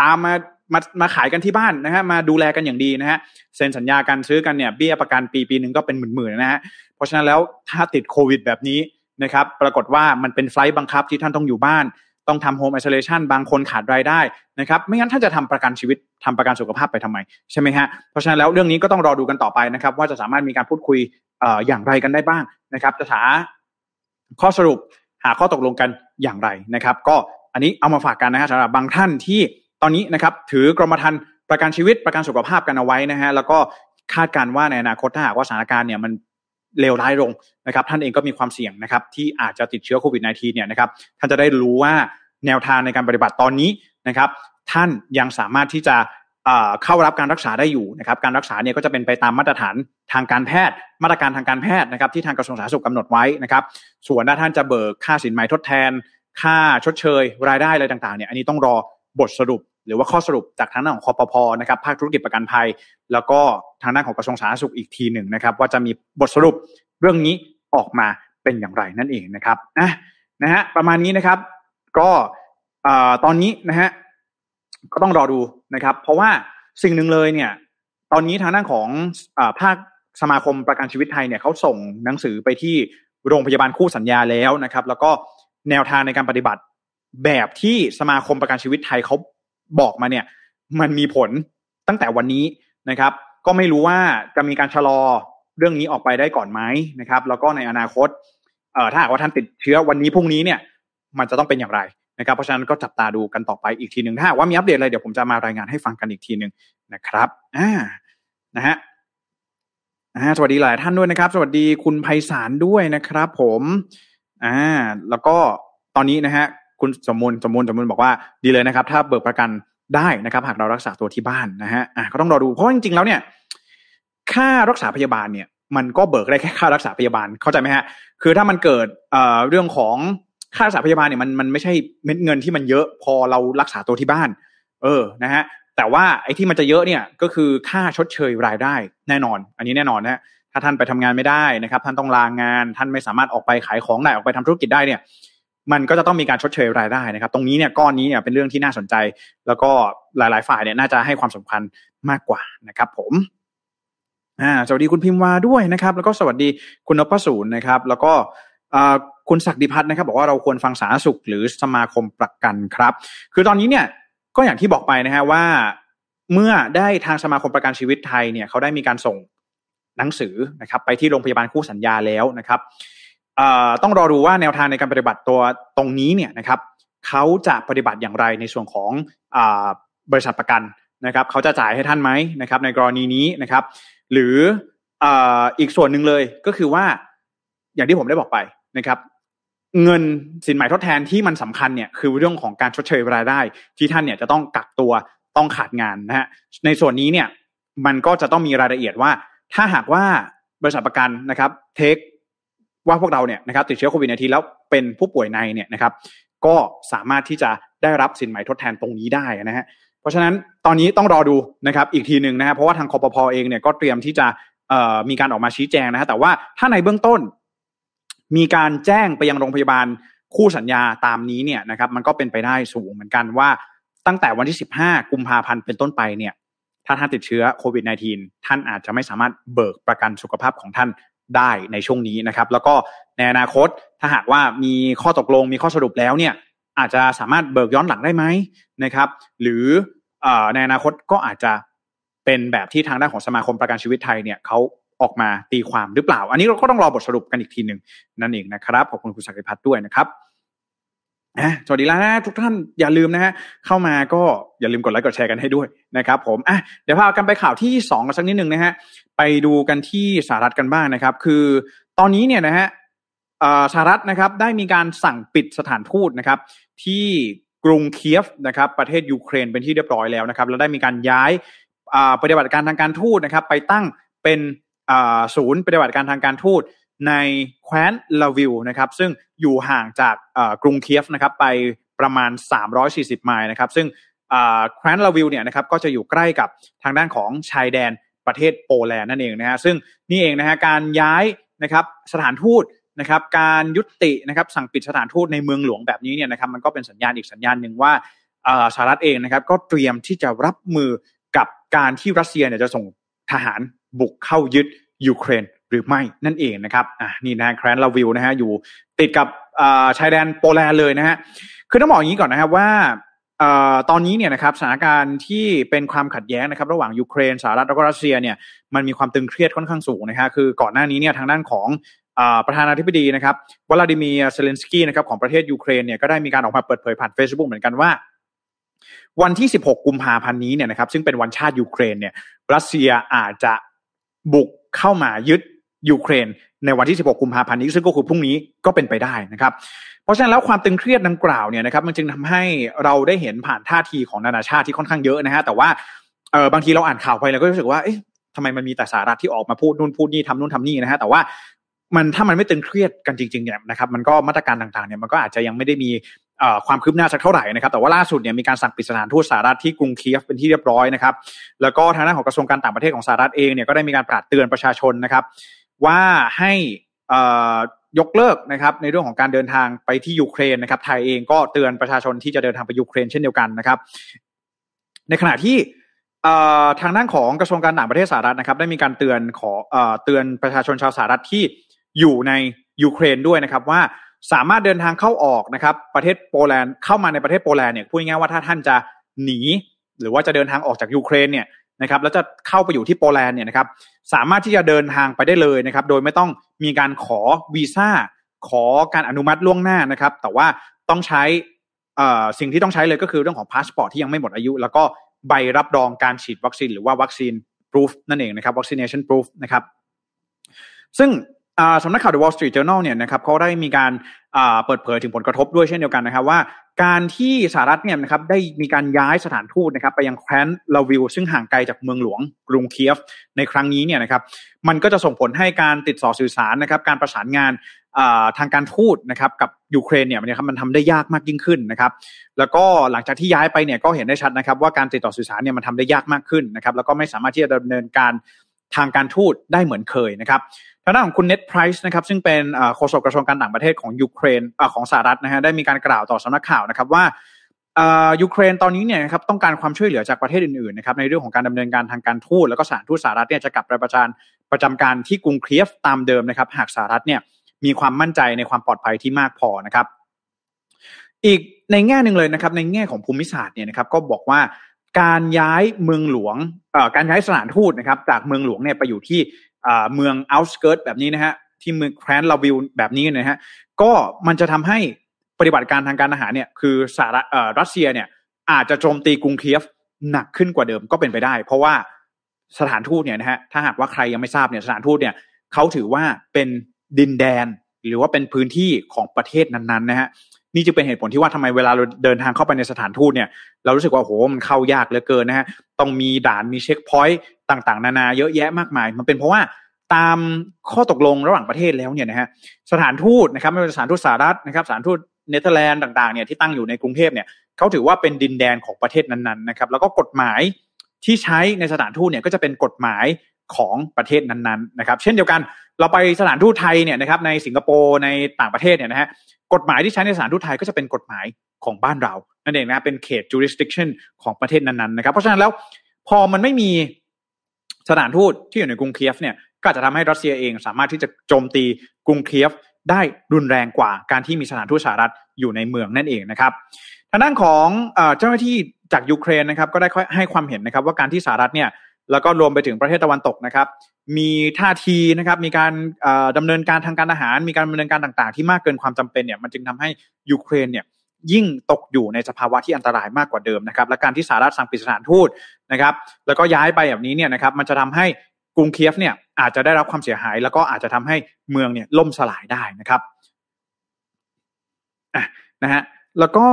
ตามมา มามาขายกันที่บ้านนะฮะมาดูแลกันอย่างดีนะฮะเซ็นสัญญาการซื้อกันเนี่ยเบี้ยประกันปีปีหนึ่งก็เป็นหมื่นๆนะฮะเพราะฉะนั้นแล้วถ้าติดโควิดแบบนี้นะครับปรากฏว่ามันเป็นไฟล์บังคับที่ท่านต้องอยู่บ้าน ต้องทำโฮมไอโซเลชันบางคนขาดรายได้นะครับไม่งั้นท่านจะทำประกันชีวิตทำประกันสุขภาพไปทำไมใช่ไหมฮะเพราะฉะนั้นแล้วเรื่องนี้ก็ต้องรอดูกันต่อไปนะครับ ว่าจะสามารถมีการพูดคุยเอ่ออย่างไรกันได้บ้างนะครับจะหาข้อสรุปหาข้อตกลงกันอย่างไรนะครับ ก็อันนี้เอามาฝากกันนะฮะสำหรับบางท่านที่ ตอนนี้นะครับถือกรมธรรม์ประกันชีวิตประกันสุขภาพกันเอาไว้นะฮะแล้วก็คาดการว่าในอนาคตถ้าหากว่าสถานการณ์เนี่ยมันเลวร้ายลงนะครับ ท่านเองก็มีความเสี่ยงนะครับ ที่อาจจะติดเชื้อโควิด -19 เนี่ยนะครับ ท่านจะได้รู้ว่าแนวทางในการปฏิบัติตอนนี้นะครับ ท่านยังสามารถที่จะเข้ารับการรักษาได้อยู่นะครับ การรักษาเนี่ยก็จะเป็นไปตามมาตรฐานทางการแพทย์ มาตรการทางการแพทย์นะครับ ที่ทางกระทรวงสาธารณสุขกำหนดไว้นะครับ ส่วนถ้าท่านจะเบิกค่าสินไหมทดแทน ค่าชดเชย รายได้อะไรต่างๆเนี่ยอันนี้ต้องรอบทสรุป หรือว่าข้อสรุปจากทางด้านของคอปพอนะครับภาคธุรกิจประกันภัย แล้วก็ทางด้านของกระทรวงสาธารณสุขอีกทีหนึ่งนะครับ ว่าจะมีบทสรุปเรื่องนี้ออกมาเป็นอย่างไรนั่นเองนะครับนะนะฮะประมาณนี้นะครับ ก็ตอนนี้นะฮะก็ต้องรอดูนะครับ เพราะว่าสิ่งหนึ่งเลยเนี่ย ตอนนี้ทางด้านของอภาคสมาคมประกันชีวิตไทยเนี่ยเขาส่งหนังสือไปที่โรงพยาบาลคู่สัญญาแล้วนะครับ แล้วก็แนวทางในการปฏิบัติแบบที่สมาคมประกันชีวิตไทยเขา บอกมาเนี่ย มันมีผลตั้งแต่วันนี้นะครับ ก็ไม่รู้ว่าจะมีการชะลอเรื่องนี้ออกไปได้ก่อนไหมนะครับ แล้วก็ในอนาคตเอ่อถ้าหากว่าท่านติดเชื้อวันนี้พรุ่งนี้เนี่ยมันจะต้องเป็นอย่างไรนะครับ เพราะฉะนั้นก็จับตาดูกันต่อไปอีกทีหนึ่งถ้าว่ามีอัปเดตอะไรเดี๋ยวผมจะมารายงานให้ฟังกันอีกทีหนึ่งนะครับอ่านะฮะสวัสดีหลายท่านด้วยนะครับ สวัสดีคุณไพศาลด้วยนะครับ ผมอ่าแล้วก็ตอนนี้นะฮะ คุณสมมูลสมมูลสมมูลบอกว่าดีเลยนะครับ ถ้าเบิกประกันได้นะครับ หากเรารักษาตัวที่บ้านนะฮะอ่าก็ต้องรอดูเพราะจริงๆแล้วเนี่ย ค่ารักษาพยาบาลเนี่ย มันก็เบิกได้แค่ค่ารักษาพยาบาลเข้าใจไหมฮะ คือถ้ามันเกิดเอ่อเรื่องของค่ารักษาพยาบาลเนี่ยมันมันไม่ใช่เม็ดเงินที่มันเยอะพอเรารักษาตัวที่บ้าน เออนะฮะแต่ว่าไอ้ที่มันจะเยอะเนี่ยก็คือค่าชดเชยรายได้แน่นอน อันนี้แน่นอนนะถ้าท่านไปทำงานไม่ได้นะครับ ท่านต้องลางาน ท่านไม่สามารถออกไปขายของได้ออกไปทำธุรกิจได้เนี่ย มันก็จะต้องมีการชดเชยรายได้นะครับ ตรงนี้เนี่ยก้อนนี้เนี่ยเป็นเรื่องที่น่าสนใจ แล้วก็หลาย ๆ ฝ่ายเนี่ยน่าจะให้ความสำคัญมากกว่านะครับผมอ่าสวัสดีคุณพิมพ์วาด้วยนะครับ แล้วก็สวัสดีคุณนพสูนนะครับ แล้วก็คุณศักดิพัฒน์นะครับ บอกว่าเราควรฟังสาธารณสุขหรือสมาคมประกันครับ คือตอนนี้เนี่ยก็อย่างที่บอกไปนะฮะว่าเมื่อได้ทางสมาคมประกันชีวิตไทยเนี่ยเขาได้มีการส่งหนังสือนะครับ ไปที่โรงพยาบาลคู่สัญญาแล้วนะครับ ต้องรอดูว่าแนวทางในการปฏิบัติตัวตรงนี้เนี่ยนะครับเขาจะปฏิบัติอย่างไรในส่วนของอบริษัทประกันนะครับเขาจะจ่ายให้ท่านไหมนะครับในกรณีนี้นะครับ หรืออีกส่วนหนึ่งเลยก็คือว่าอย่างที่ผมได้บอกไปนะครับ เงินสินใหม่ทดแทนที่มันสำคัญเนี่ยคือเรื่องของการชดเชยรายได้ ที่ท่านเนี่ยจะต้องกักตัวต้องขาดงานนะฮะในส่วนนี้เนี่ยมันก็จะต้องมีรายละเอียดว่า ถ้าหากว่าบริษัทประกันนะครับเทค ว่าพวกเราเนี่ยนะครับติดเชื้อโควิด -19 แล้วเป็นผู้ป่วยในเนี่ยนะครับ ก็สามารถที่จะได้รับสินใหม่ทดแทนตรงนี้ได้นะฮะเพราะฉะนั้นตอนนี้ต้องรอดูนะครับอีกทีหนึ่งนะฮะเพราะว่าทางคอปพอเองเนี่ยก็เตรียมที่จะมีการออกมาชี้แจงนะฮะแต่ว่าถ้าในเบื้องต้น มีการแจ้งไปยังโรงพยาบาลคู่สัญญาตามนี้เนี่ยนะครับ มันก็เป็นไปได้สูงเหมือนกันว่าตั้งแต่วันที่ 15 กุมภาพันธ์เป็นต้นไปเนี่ยถ้าท่านติดเชื้อโควิด -19 ท่านอาจจะไม่สามารถเบิกประกันสุขภาพของท่าน ได้ในช่วงนี้นะครับ แล้วก็ในอนาคตถ้าหากว่ามีข้อตกลงมีข้อสรุปแล้วเนี่ยอาจจะสามารถเบิกย้อนหลังได้ไหมนะครับ หรือในอนาคตก็อาจจะเป็นแบบที่ทางด้านของสมาคมประกันชีวิตไทยเนี่ยเขาออกมาตีความหรือเปล่า อันนี้เราก็ต้องรอบทสรุปกันอีกทีหนึ่งนั่นเองนะครับขอบคุณคุณศักดิพัฒน์ด้วยนะครับ สวัสดีแล้วนะทุกท่านอย่าลืมนะฮะเข้ามาก็อย่าลืมกดไลค์กดแชร์กันให้ด้วยนะครับผมอะเดี๋ยวพากันไปข่าวที่สองกันสักนิดหนึ่งนะฮะไปดูกันที่สหรัฐกันบ้างนะครับ คือตอนนี้เนี่ยนะฮะสหรัฐนะครับได้มีการสั่งปิดสถานทูตนะครับ ที่กรุงเคียฟนะครับประเทศยูเครนเป็นที่เรียบร้อยแล้วนะครับแล้วได้มีการย้ายปฏิบัติการทางการทูตนะครับ ไปตั้งเป็นศูนย์ปฏิบัติการทางการทูต ในแคว้นลวิฟนะครับซึ่งอยู่ห่างจากกรุงเคียฟนะครับไปประมาณ 340 ไมล์นะครับซึ่งแคว้นลวิฟเนี่ยนะครับก็จะอยู่ใกล้กับทางด้านของชายแดนประเทศโปแลนด์นั่นเองนะฮะซึ่งนี่เองนะฮะการย้ายนะครับสถานทูตนะครับการยุตินะครับสั่งปิดสถานทูตในเมืองหลวงแบบนี้เนี่ยนะครับมันก็เป็นสัญญาณอีกสัญญาณหนึ่งว่าสหรัฐเองนะครับก็เตรียมที่จะรับมือกับการที่รัสเซียเนี่ยจะส่งทหารบุกเข้ายึดยูเครน หรือไม่นั่นเองนะครับอ่านี่นะแคว้นลวิฟนะฮะอยู่ติดกับชายแดนโปแลนด์เลยนะฮะคือต้องบอกอย่างนี้ก่อนนะครับว่าตอนนี้เนี่ยนะครับสถานการณ์ที่เป็นความขัดแย้งนะครับระหว่างยูเครนสหรัฐแล้วก็รัสเซียเนี่ยมันมีความตึงเครียดค่อนข้างสูงนะฮะคือก่อนหน้านี้เนี่ยทางด้านของประธานาธิบดีนะครับวลาดิเมียร์เซเลนสกี้นะครับของประเทศยูเครนเนี่ยก็ได้มีการออกมาเปิดเผยผ่าน Facebook เหมือนกันว่า วันที่ 16 กุมภาพันธ์นี้เนี่ยนะครับซึ่งเป็นวันชาติยูเครนเนี่ยรัสเซียอาจจะบุกเข้ามายึด ยูเครนในวันที่ 16 กุมภาพันธ์นี้ซึ่งก็คือพรุ่งนี้ก็เป็นไปได้นะครับ เพราะฉะนั้นแล้วความตึงเครียดดังกล่าวเนี่ยนะครับมันจึงทำให้เราได้เห็นผ่านท่าทีของนานาชาติที่ค่อนข้างเยอะนะฮะแต่ว่าเออบางทีเราอ่านข่าวไปเราก็รู้สึกว่าเอ๊ะทำไมมันมีแต่สารัฐที่ออกมาพูดนู่นพูดนี่ทำนู่นทำนี่นะฮะแต่ว่ามันถ้ามันไม่ตึงเครียดกันจริงๆเนี่ยนะครับมันก็มาตรการต่างๆเนี่ยมันก็อาจจะยังไม่ได้มีความคืบหน้าสักเท่าไหร่นะครับแต่ว่าล่าสุดเนี่ยมีการสั่งปิดสถานทูตสหรัฐที่กรุงเคียฟเป็นที่เรียบร้อยนะครับแล้วก็ทางด้านของกระทรวงการต่างประเทศของสหรัฐเองเนี่ยก็ได้มีการปราดเตือนประชาชนนะครับ ว่าให้ยกเลิกนะครับในเรื่องของการเดินทางไปที่ยูเครนนะครับ ไทยเองก็เตือนประชาชนที่จะเดินทางไปยูเครนเช่นเดียวกันนะครับ ในขณะที่ทางด้านของกระทรวงการต่างประเทศสหรัฐนะครับ ได้มีการเตือนขอเตือนประชาชนชาวสหรัฐที่อยู่ในยูเครนด้วยนะครับ ว่าสามารถเดินทางเข้าออกนะครับ ประเทศโปแลนด์เข้ามาในประเทศโปแลนด์เนี่ยพูดง่ายว่าถ้าท่านจะหนี หรือว่าจะเดินทางออกจากยูเครนเนี่ย นะครับแล้วจะเข้าไปอยู่ที่โปแลนด์เนี่ยนะครับสามารถที่จะเดินทางไปได้เลยนะครับโดยไม่ต้องมีการขอวีซ่าขอการอนุมัติล่วงหน้านะครับ แต่ว่าต้องใช้สิ่งที่ต้องใช้เลยก็คือเรื่องของพาสปอร์ตที่ยังไม่หมดอายุ แล้วก็ใบรับรองการฉีดวัคซีน หรือว่าวัคซีน proof นั่นเองนะครับ vaccination proof นะครับซึ่ง สำนักข่าว The Wall Street Journal เนี่ยนะครับเขาได้มีการเปิดเผยถึงผลกระทบด้วยเช่นเดียวกันนะครับว่าการที่สหรัฐเนี่ยนะครับได้มีการย้ายสถานทูตนะครับไปยังแคว้นลาวิลซึ่งห่างไกลจากเมืองหลวงกรุงเคียฟในครั้งนี้เนี่ยนะครับมันก็จะส่งผลให้การติดต่อสื่อสารนะครับการประสานงานทางการทูตนะครับกับยูเครนเนี่ยมันมันทำได้ยากมากยิ่งขึ้นนะครับแล้วก็หลังจากที่ย้ายไปเนี่ยก็เห็นได้ชัดนะครับว่าการติดต่อสื่อสารเนี่ยมันทำได้ยากมากขึ้นนะครับแล้วก็ไม่สามารถที่จะดำเนินการทางการทูตได้เหมือนเคยนะครับ ทางด้านของคุณเน็ตไพรส์นะครับซึ่งเป็นโฆษกกระทรวงการต่างประเทศของยูเครนของสหรัฐนะฮะได้มีการกล่าวต่อสำนักข่าวนะครับว่ายูเครนตอนนี้เนี่ยนะครับต้องการความช่วยเหลือจากประเทศอื่นๆนะครับในเรื่องของการดำเนินการทางการทูตแล้วก็สถานทูตสหรัฐเนี่ยจะกลับไปประจานประจำการที่กรุงเคียฟตามเดิมนะครับหากสหรัฐเนี่ยมีความมั่นใจในความปลอดภัยที่มากพอนะครับ อีกในแง่หนึ่งเลยนะครับ ในแง่ของภูมิศาสตร์เนี่ยนะครับก็บอกว่าการย้ายเมืองหลวงการย้ายสถานทูตนะครับจากเมืองหลวงเนี่ยไปอยู่ที่ เมืองเอาสเกิร์ตแบบนี้นะฮะที่เมืองแคว้นลาวิลแบบนี้นะฮะก็มันจะทำให้ปฏิบัติการทางการอาหารเนี่ยคือสหรัฐรัสเซียเนี่ยอาจจะโจมตีกรุงเคียฟหนักขึ้นกว่าเดิมก็เป็นไปได้ เพราะว่าสถานทูตเนี่ยนะฮะถ้าหากว่าใครยังไม่ทราบเนี่ยสถานทูตเนี่ยเขาถือว่าเป็นดินแดนหรือว่าเป็นพื้นที่ของประเทศนั้นๆนะฮะ นี่จึงเป็นเหตุผลที่ว่าทำไมเวลาเราเดินทางเข้าไปในสถานทูตเนี่ยเรารู้สึกว่าโหมันเข้ายากเหลือเกินนะฮะต้องมีด่านมีเช็คพอยต์ต่างๆ นานาเยอะแยะมากมาย มันเป็นเพราะว่าตามข้อตกลงระหว่างประเทศแล้วเนี่ยนะฮะสถานทูตนะครับไม่ว่าสถานทูตสหรัฐนะครับสถานทูตเนเธอร์แลนด์ต่างๆเนี่ยที่ตั้งอยู่ในกรุงเทพเนี่ยเขาถือว่าเป็นดินแดนของประเทศนั้นๆนะครับแล้วก็กฎหมาย ที่ใช้ในสถานทูตเนี่ยก็จะเป็นกฎหมายของประเทศนั้นๆนะครับ เช่นเดียวกันเราไปสถานทูตไทยเนี่ยนะครับในสิงคโปร์ในต่างประเทศเนี่ยนะฮะกฎหมายที่ใช้ในสถานทูตไทยก็จะเป็นกฎหมายของบ้านเรานั่นเองนะเป็นเขต jurisdiction ของประเทศนั้นๆนะครับ เพราะฉะนั้นแล้วพอมันไม่มีสถานทูตที่อยู่ในกรุงเคียฟเนี่ยก็จะทำให้รัสเซียเองสามารถที่จะโจมตีกรุงเคียฟได้รุนแรงกว่าการที่มีสถานทูตสหรัฐอยู่ในเมืองนั่นเองนะครับ ทางด้านของเจ้าหน้าที่จากยูเครนนะครับก็ได้ให้ความเห็นนะครับว่าการที่สหรัฐเนี่ยแล้วก็รวมไปถึงประเทศตะวันตกนะครับ มีท่าทีนะครับ มีการดำเนินการทางการอาหาร มีการดำเนินการต่างๆ ที่มากเกินความจำเป็นเนี่ยมันจึงทำให้ยูเครนเนี่ยยิ่งตกอยู่ในสภาวะที่อันตรายมากกว่าเดิมนะครับ และการที่สหรัฐสั่งปิดสถานทูตนะครับ แล้วก็ย้ายไปแบบนี้เนี่ยนะครับ มันจะทำให้กรุงเคียฟเนี่ยอาจจะได้รับความเสียหาย แล้วก็อาจจะทำให้เมืองเนี่ยล่มสลายได้นะครับะนะฮะ แล้วก็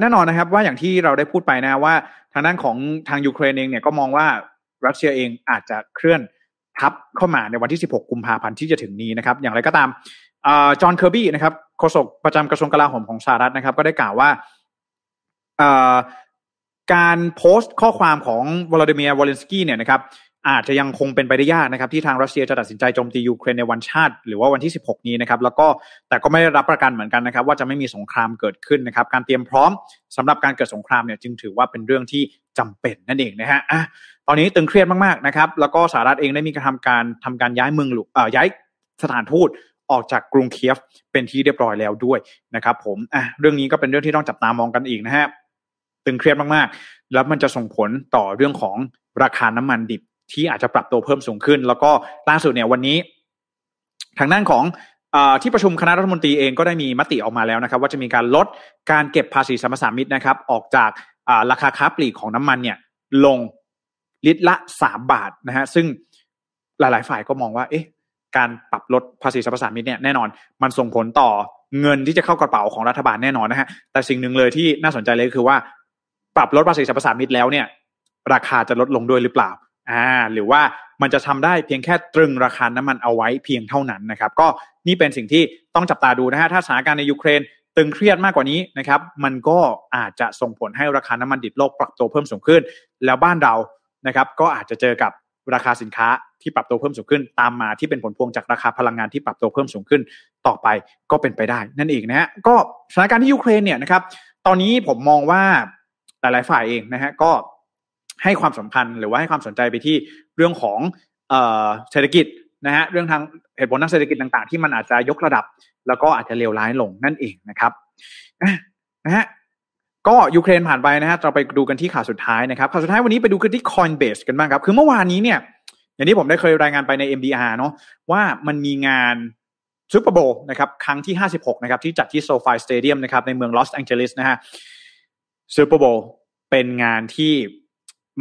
แน่นอนนะครับว่าอย่างที่เราได้พูดไปนะว่าทางด้านของทางยูเครนเองเนี่ยก็มองว่ารัสเซียเองอาจจะเคลื่อนทับเข้ามาในวันที่ 16 กุมภาพันธ์ที่จะถึงนี้นะครับ อย่างไรก็ตามจอห์นเคอร์บี้นะครับโฆษกประจำกระทรวงกลาโหมของสหรัฐนะครับ ก็ได้กล่าวว่าการโพสต์ข้อความของวลาดิเมียร์วอลเลนสกี้เนี่ยนะครับ อาจจะยังคงเป็นไปได้ยากนะครับที่ทางรัสเซียจะตัดสินใจโจมตียูเครนในวันชาติ หรือว่าวันที่ 16 นี้นะครับแล้วก็แต่ก็ไม่ได้รับประกันเหมือนกันนะครับว่าจะไม่มีสงครามเกิดขึ้นนะครับการเตรียมพร้อมสำหรับการเกิดสงครามเนี่ยจึงถือว่าเป็นเรื่องที่จำเป็นนั่นเองนะฮะอะตอนนี้ตึงเครียดมากๆนะครับแล้วก็สหรัฐเองได้มีการทำการทำการย้ายเมืองหลวงย้ายสถานทูตออกจากกรุงเคียฟเป็นที่เรียบร้อยแล้วด้วยนะครับผมอะเรื่องนี้ก็เป็นเรื่องที่ต้องจับตามองกันอีกนะฮะตึงเครียดมากๆ แล้วมันจะส่งผลต่อเรื่องของราคาน้ำมันดิบ ที่อาจจะปรับตัวเพิ่มสูงขึ้น แล้วก็ล่าสุดเนี่ยวันนี้ ทางด้านของอที่ประชุมคณะรัฐมนตรีเองก็ได้มีมติออกมาแล้วนะครับ ว่าจะมีการลดการเก็บภาษีสัมปทามิตนะครับ ออกจากราคาค้าปลีกของน้ำมันเนี่ย ลงลิตรละสามบาทนะฮะซึ่งหลาย ๆ ฝ่ายก็มองว่า เอ๊ะ การปรับลดภาษีสัมปทามิตเนี่ยแน่นอน มันส่งผลต่อเงินที่จะเข้ากระเป๋าของรัฐบาลแน่นอนนะฮะแต่สิ่งหนึ่งเลยที่น่าสนใจเลยคือว่า ปรับลดภาษีสัมปทามิตแล้วเนี่ย ราคาจะลดลงด้วยหรือเปล่า อ่าหรือว่ามันจะทำได้เพียงแค่ตรึงราคาน้ำมันเอาไว้เพียงเท่านั้นนะครับ ก็นี่เป็นสิ่งที่ต้องจับตาดูนะฮะถ้าสถานการณ์ในยูเครนตึงเครียดมากกว่านี้นะครับ มันก็อาจจะส่งผลให้ราคาน้ำมันดิบโลกปรับตัวเพิ่มสูงขึ้น แล้วบ้านเรานะครับ ก็อาจจะเจอกับราคาสินค้าที่ปรับตัวเพิ่มสูงขึ้น ตามมาที่เป็นผลพวงจากราคาพลังงานที่ปรับตัวเพิ่มสูงขึ้นต่อไปก็เป็นไปได้ นั่นเองนะฮะก็สถานการณ์ที่ยูเครนเนี่ยนะครับ ตอนนี้ผมมองว่าหลายๆฝ่ายเองนะฮะก็ ให้ความสำคัญหรือว่าให้ความสนใจไปที่เรื่องของเศรษฐกิจนะฮะเรื่องทางเหตุผลทางเศรษฐกิจต่างๆ ที่มันอาจจะยกระดับ แล้วก็อาจจะเลวร้ายลงนั่นเองนะครับนะฮะก็ยูเครนผ่านไปนะฮะเราไปดูกันที่ข่าวสุดท้ายนะครับข่าวสุดท้ายวันนี้ไปดูกันที่ Coinbase กันบ้างครับ คือเมื่อวานนี้เนี่ย อย่างที่ผมได้เคยรายงานไปใน MDR เนาะว่ามันมีงานSuper Bowl นะครับครั้งที่ 56 นะครับ ที่จัดที่ SoFi Stadium นะครับในเมืองลอสแองเจลิสนะฮะ Super Bowl เป็นงานที่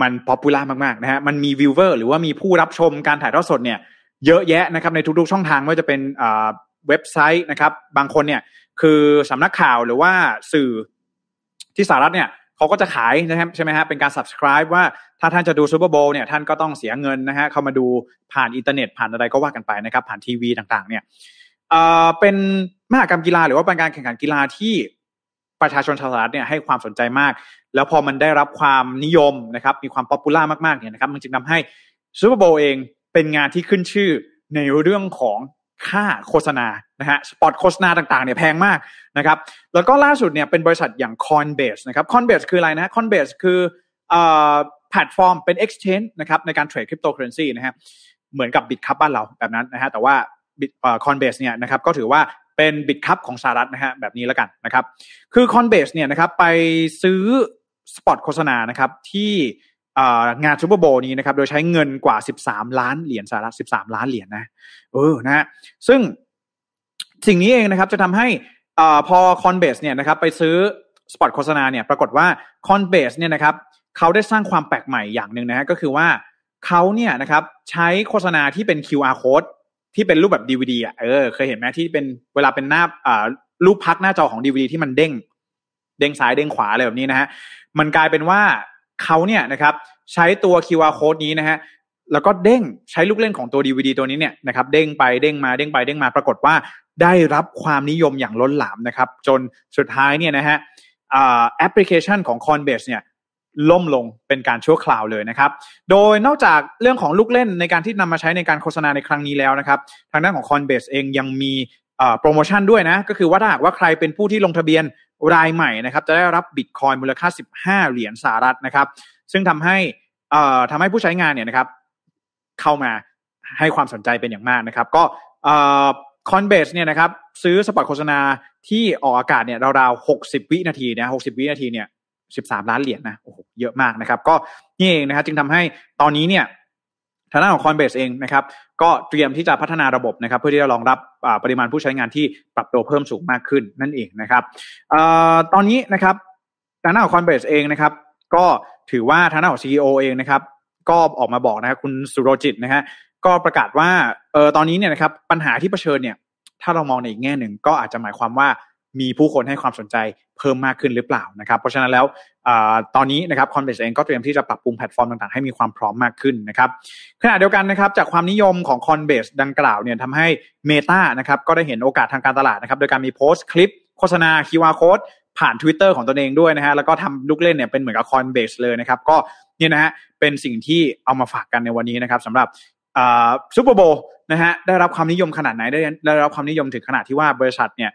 มัน popular มากๆนะฮะมันมี viewer หรือว่ามีผู้รับชมการถ่ายทอดสดเนี่ยเยอะแยะนะครับในทุกๆช่องทางไม่ว่าจะเป็นเว็บไซต์นะครับ บางคนเนี่ยคือสำนักข่าวหรือว่าสื่อที่สหรัฐเนี่ยเขาก็จะขายนะครับใช่ไหมฮะเป็นการ subscribe ว่าถ้าท่านจะดู Super Bowl เนี่ยท่านก็ต้องเสียเงินนะฮะเข้ามาดูผ่านอินเทอร์เน็ตผ่านอะไรก็ว่ากันไปนะครับ ผ่านทีวีต่างๆ เนี่ยอ่อเป็นมหากรรมกีฬาหรือว่าเป็นการแข่งขันกีฬาที่ ประชาชนชาวสหรัฐเนี่ยให้ความสนใจมาก แล้วพอมันได้รับความนิยมนะครับมีความ popular มากๆเนี่ยนะครับมันจึงทำให้ Super Bowl เองเป็นงานที่ขึ้นชื่อในเรื่องของค่าโฆษณานะฮะสปอตโฆษณาต่างๆเนี่ยแพงมากนะครับแล้วก็ล่าสุดเนี่ยเป็นบริษัทอย่าง Coinbase นะครับ Coinbase คืออะไรนะ Coinbase คือแพลตฟอร์มเป็น exchange นะครับในการเทรดคริปโตเคอเรนซีนะฮะเหมือนกับ Bitkub บ้านเราแบบนั้นนะฮะแต่ว่าบิตเอ่อ Coinbase เนี่ยนะครับก็ถือว่า เป็น Bitkub ของสหรัฐนะฮะแบบนี้แล้วกันนะครับคือ Coinbase เนี่ยนะครับไปซื้อสปอตโฆษณานะครับที่งาน Super Bowl นี้นะครับโดยใช้เงินกว่า 13 ล้านเหรียญสหรัฐ 13 ล้านเหรียญนะเออนะฮะซึ่งสิ่งนี้เองนะครับจะทำให้อ่พอ Coinbase เนี่ยนะครับไปซื้อสปอตโฆษณาเนี่ยปรากฏว่าคอนเบสเนี่ยนะครับเขาได้สร้างความแปลกใหม่อย่างหนึ่งนะฮะก็คือว่าเขาเนี่ยนะครับใช้โฆษณาที่เป็น QR code ที่เป็นรูปแบบ DVD อะเออเคยเห็นไหมที่เป็นเวลาเป็นหน้าอ่ารูปพักหน้าจอของ DVD ที่มันเด้ง เด้งซ้ายเด้งขวาอะไรแบบนี้นะฮะมันกลายเป็นว่าเขาเนี่ยนะครับ ใช้ตัว QR code นี้นะฮะแล้วก็เด้งใช้ลูกเล่นของตัว DVD ตัวนี้เนี่ยนะครับเด้งไปเด้งมาเด้งไปเด้งมาปรากฏว่าได้รับความนิยมอย่างล้นหลามนะครับ จนสุดท้ายเนี่ยนะฮะแอปพลิเคชันของ Coinbase เนี่ย ล่มลงเป็นการชั่วคราวเลยนะครับ โดยนอกจากเรื่องของลูกเล่นในการที่นำมาใช้ในการโฆษณาในครั้งนี้แล้วนะครับ ทางด้านของ Coinbase เองยังมีโปรโมชั่นด้วยนะ ก็คือว่าถ้าหากว่าใครเป็นผู้ที่ลงทะเบียนรายใหม่นะครับจะได้รับบิตคอยมูลค่า 15 เหรียญสหรัฐนะครับ ซึ่งทำให้ทำให้ผู้ใช้งานเนี่ยนะครับ เข้ามาให้ความสนใจเป็นอย่างมากนะครับ ก็ Coinbase เนี่ยนะครับซื้อสปอตโฆษณาที่ออกอากาศเนี่ยราวๆหกสิบวินาทีนะหกสิบวินาทีเนี่ย สิบสามล้านเหรียญนะโอ้โหเยอะมากนะครับ ก็นี่เองนะครับจึงทำให้ตอนนี้เนี่ยทางด้านของ Coinbase เองนะครับก็เตรียมที่จะพัฒนาระบบนะครับ เพื่อที่จะรองรับปริมาณผู้ใช้งานที่ปรับตัวเพิ่มสูงมากขึ้นนั่นเองนะครับอตอนนี้นะครับทางด้านของ Coinbase เองนะครับ ก็ถือว่าทางด้านของซีอีโอเองนะครับ ก็ออกมาบอกนะครับคุณสุโรจิตนะฮะก็ประกาศว่าเออตอนนี้เนี่ยนะครับปัญหาที่เผชิญเนี่ยถ้าเรามองในอีกแง่หนึ่งก็อาจจะหมายความว่า มีผู้คนให้ความสนใจเพิ่มมากขึ้นหรือเปล่านะครับ เพราะฉะนั้นแล้วอตอนนี้นะครับ Coinbase เองก็เตรียมที่จะปรับปรุงแพลตฟอร์มต่างๆ ให้มีความพร้อมมากขึ้นนะครับขณะเดียวกันนะครับจากความนิยมของ Coinbase ดังกล่าวเนี่ยทำให้ Meta นะครับก็ได้เห็นโอกาสทางการตลาดนะครับโดยการมีโพสต์คลิปโฆษณา QR code ผ่าน Twitter ของตนเองด้วยนะฮะแล้วก็ทำลูกเล่นเนี่ยเป็นเหมือนกับ Coinbase เลยนะครับก็เนี่ยนะฮะเป็นสิ่งที่เอามาฝากกันในวันนี้นะครับสำหรับ Super Bowl นะฮะได้รับความนิยมขนาดไหนได้ได้รับความนิยมถึงขนาดที่ว่าบริษัทเนี่ย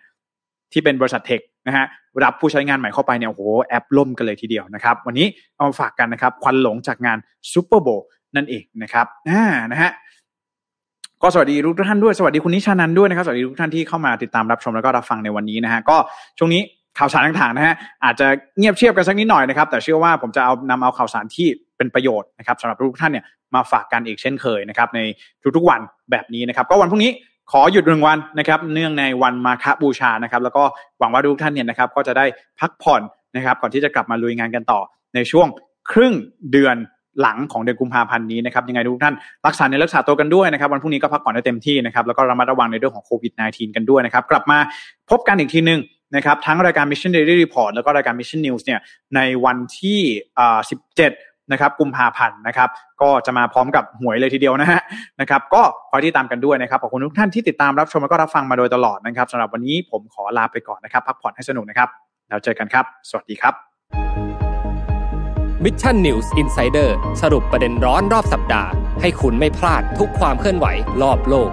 ที่เป็นบริษัท tech นะฮะรับผู้ใช้งานใหม่เข้าไปเนี่ยโอ้โหแอปล่มกันเลยทีเดียวนะครับ วันนี้เอามาฝากกันนะครับ ควันหลงจากงาน Super Bowl นั่นเองนะครับอ่านะฮะก็สวัสดีทุกท่านด้วยสวัสดีคุณนิชานันด้วยนะครับสวัสดีทุกท่านที่เข้ามาติดตามรับชมแล้วก็รับฟังในวันนี้นะฮะก็ช่วงนี้ข่าวสารต่างๆนะฮะอาจจะเงียบเชียบกันสักนิดหน่อยนะครับ แต่เชื่อว่าผมจะเอานำเอาข่าวสารที่เป็นประโยชน์นะครับสำหรับทุกท่านเนี่ยมาฝากกันอีกเช่นเคยนะครับในทุกๆวันแบบนี้นะครับ ก็วันพรุ่งนี้ ขอหยุดหนึ่งวันนะครับเนื่องในวันมาฆบูชานะครับ แล้วก็หวังว่าทุกท่านเนี่ยนะครับก็จะได้พักผ่อนนะครับ ก่อนที่จะกลับมาลุยงานกันต่อในช่วงครึ่งเดือนหลังของเดือนกุมภาพันธ์นี้นะครับยังไงทุกท่านรักษาในรักษาตัวกันด้วยนะครับ วันพรุ่งนี้ก็พักผ่อนได้เต็มที่นะครับแล้วก็ระมัดระวังในเรื่องของโควิด -19 กันด้วยนะครับ กลับมาพบกันอีกทีหนึ่งนะครับ ทั้งรายการ Mission Daily Report แล้วก็รายการ Mission News เนี่ยในวันที่ 17 นะครับกุมภาพันธ์นะครับก็จะมาพร้อมกับหวยเลยทีเดียวนะฮะนะครับก็คอยที่ตามกันด้วยนะครับขอบคุณทุกท่านที่ติดตามรับชมแล้วก็รับฟังมาโดยตลอดนะครับสำหรับวันนี้ผมขอลาไปก่อนนะครับพักผ่อนให้สนุกนะครับแล้วเจอกันครับ สวัสดีครับ Mission News Insider สรุปประเด็นร้อนรอบสัปดาห์ ให้คุณไม่พลาดทุกความเคลื่อนไหวรอบโลก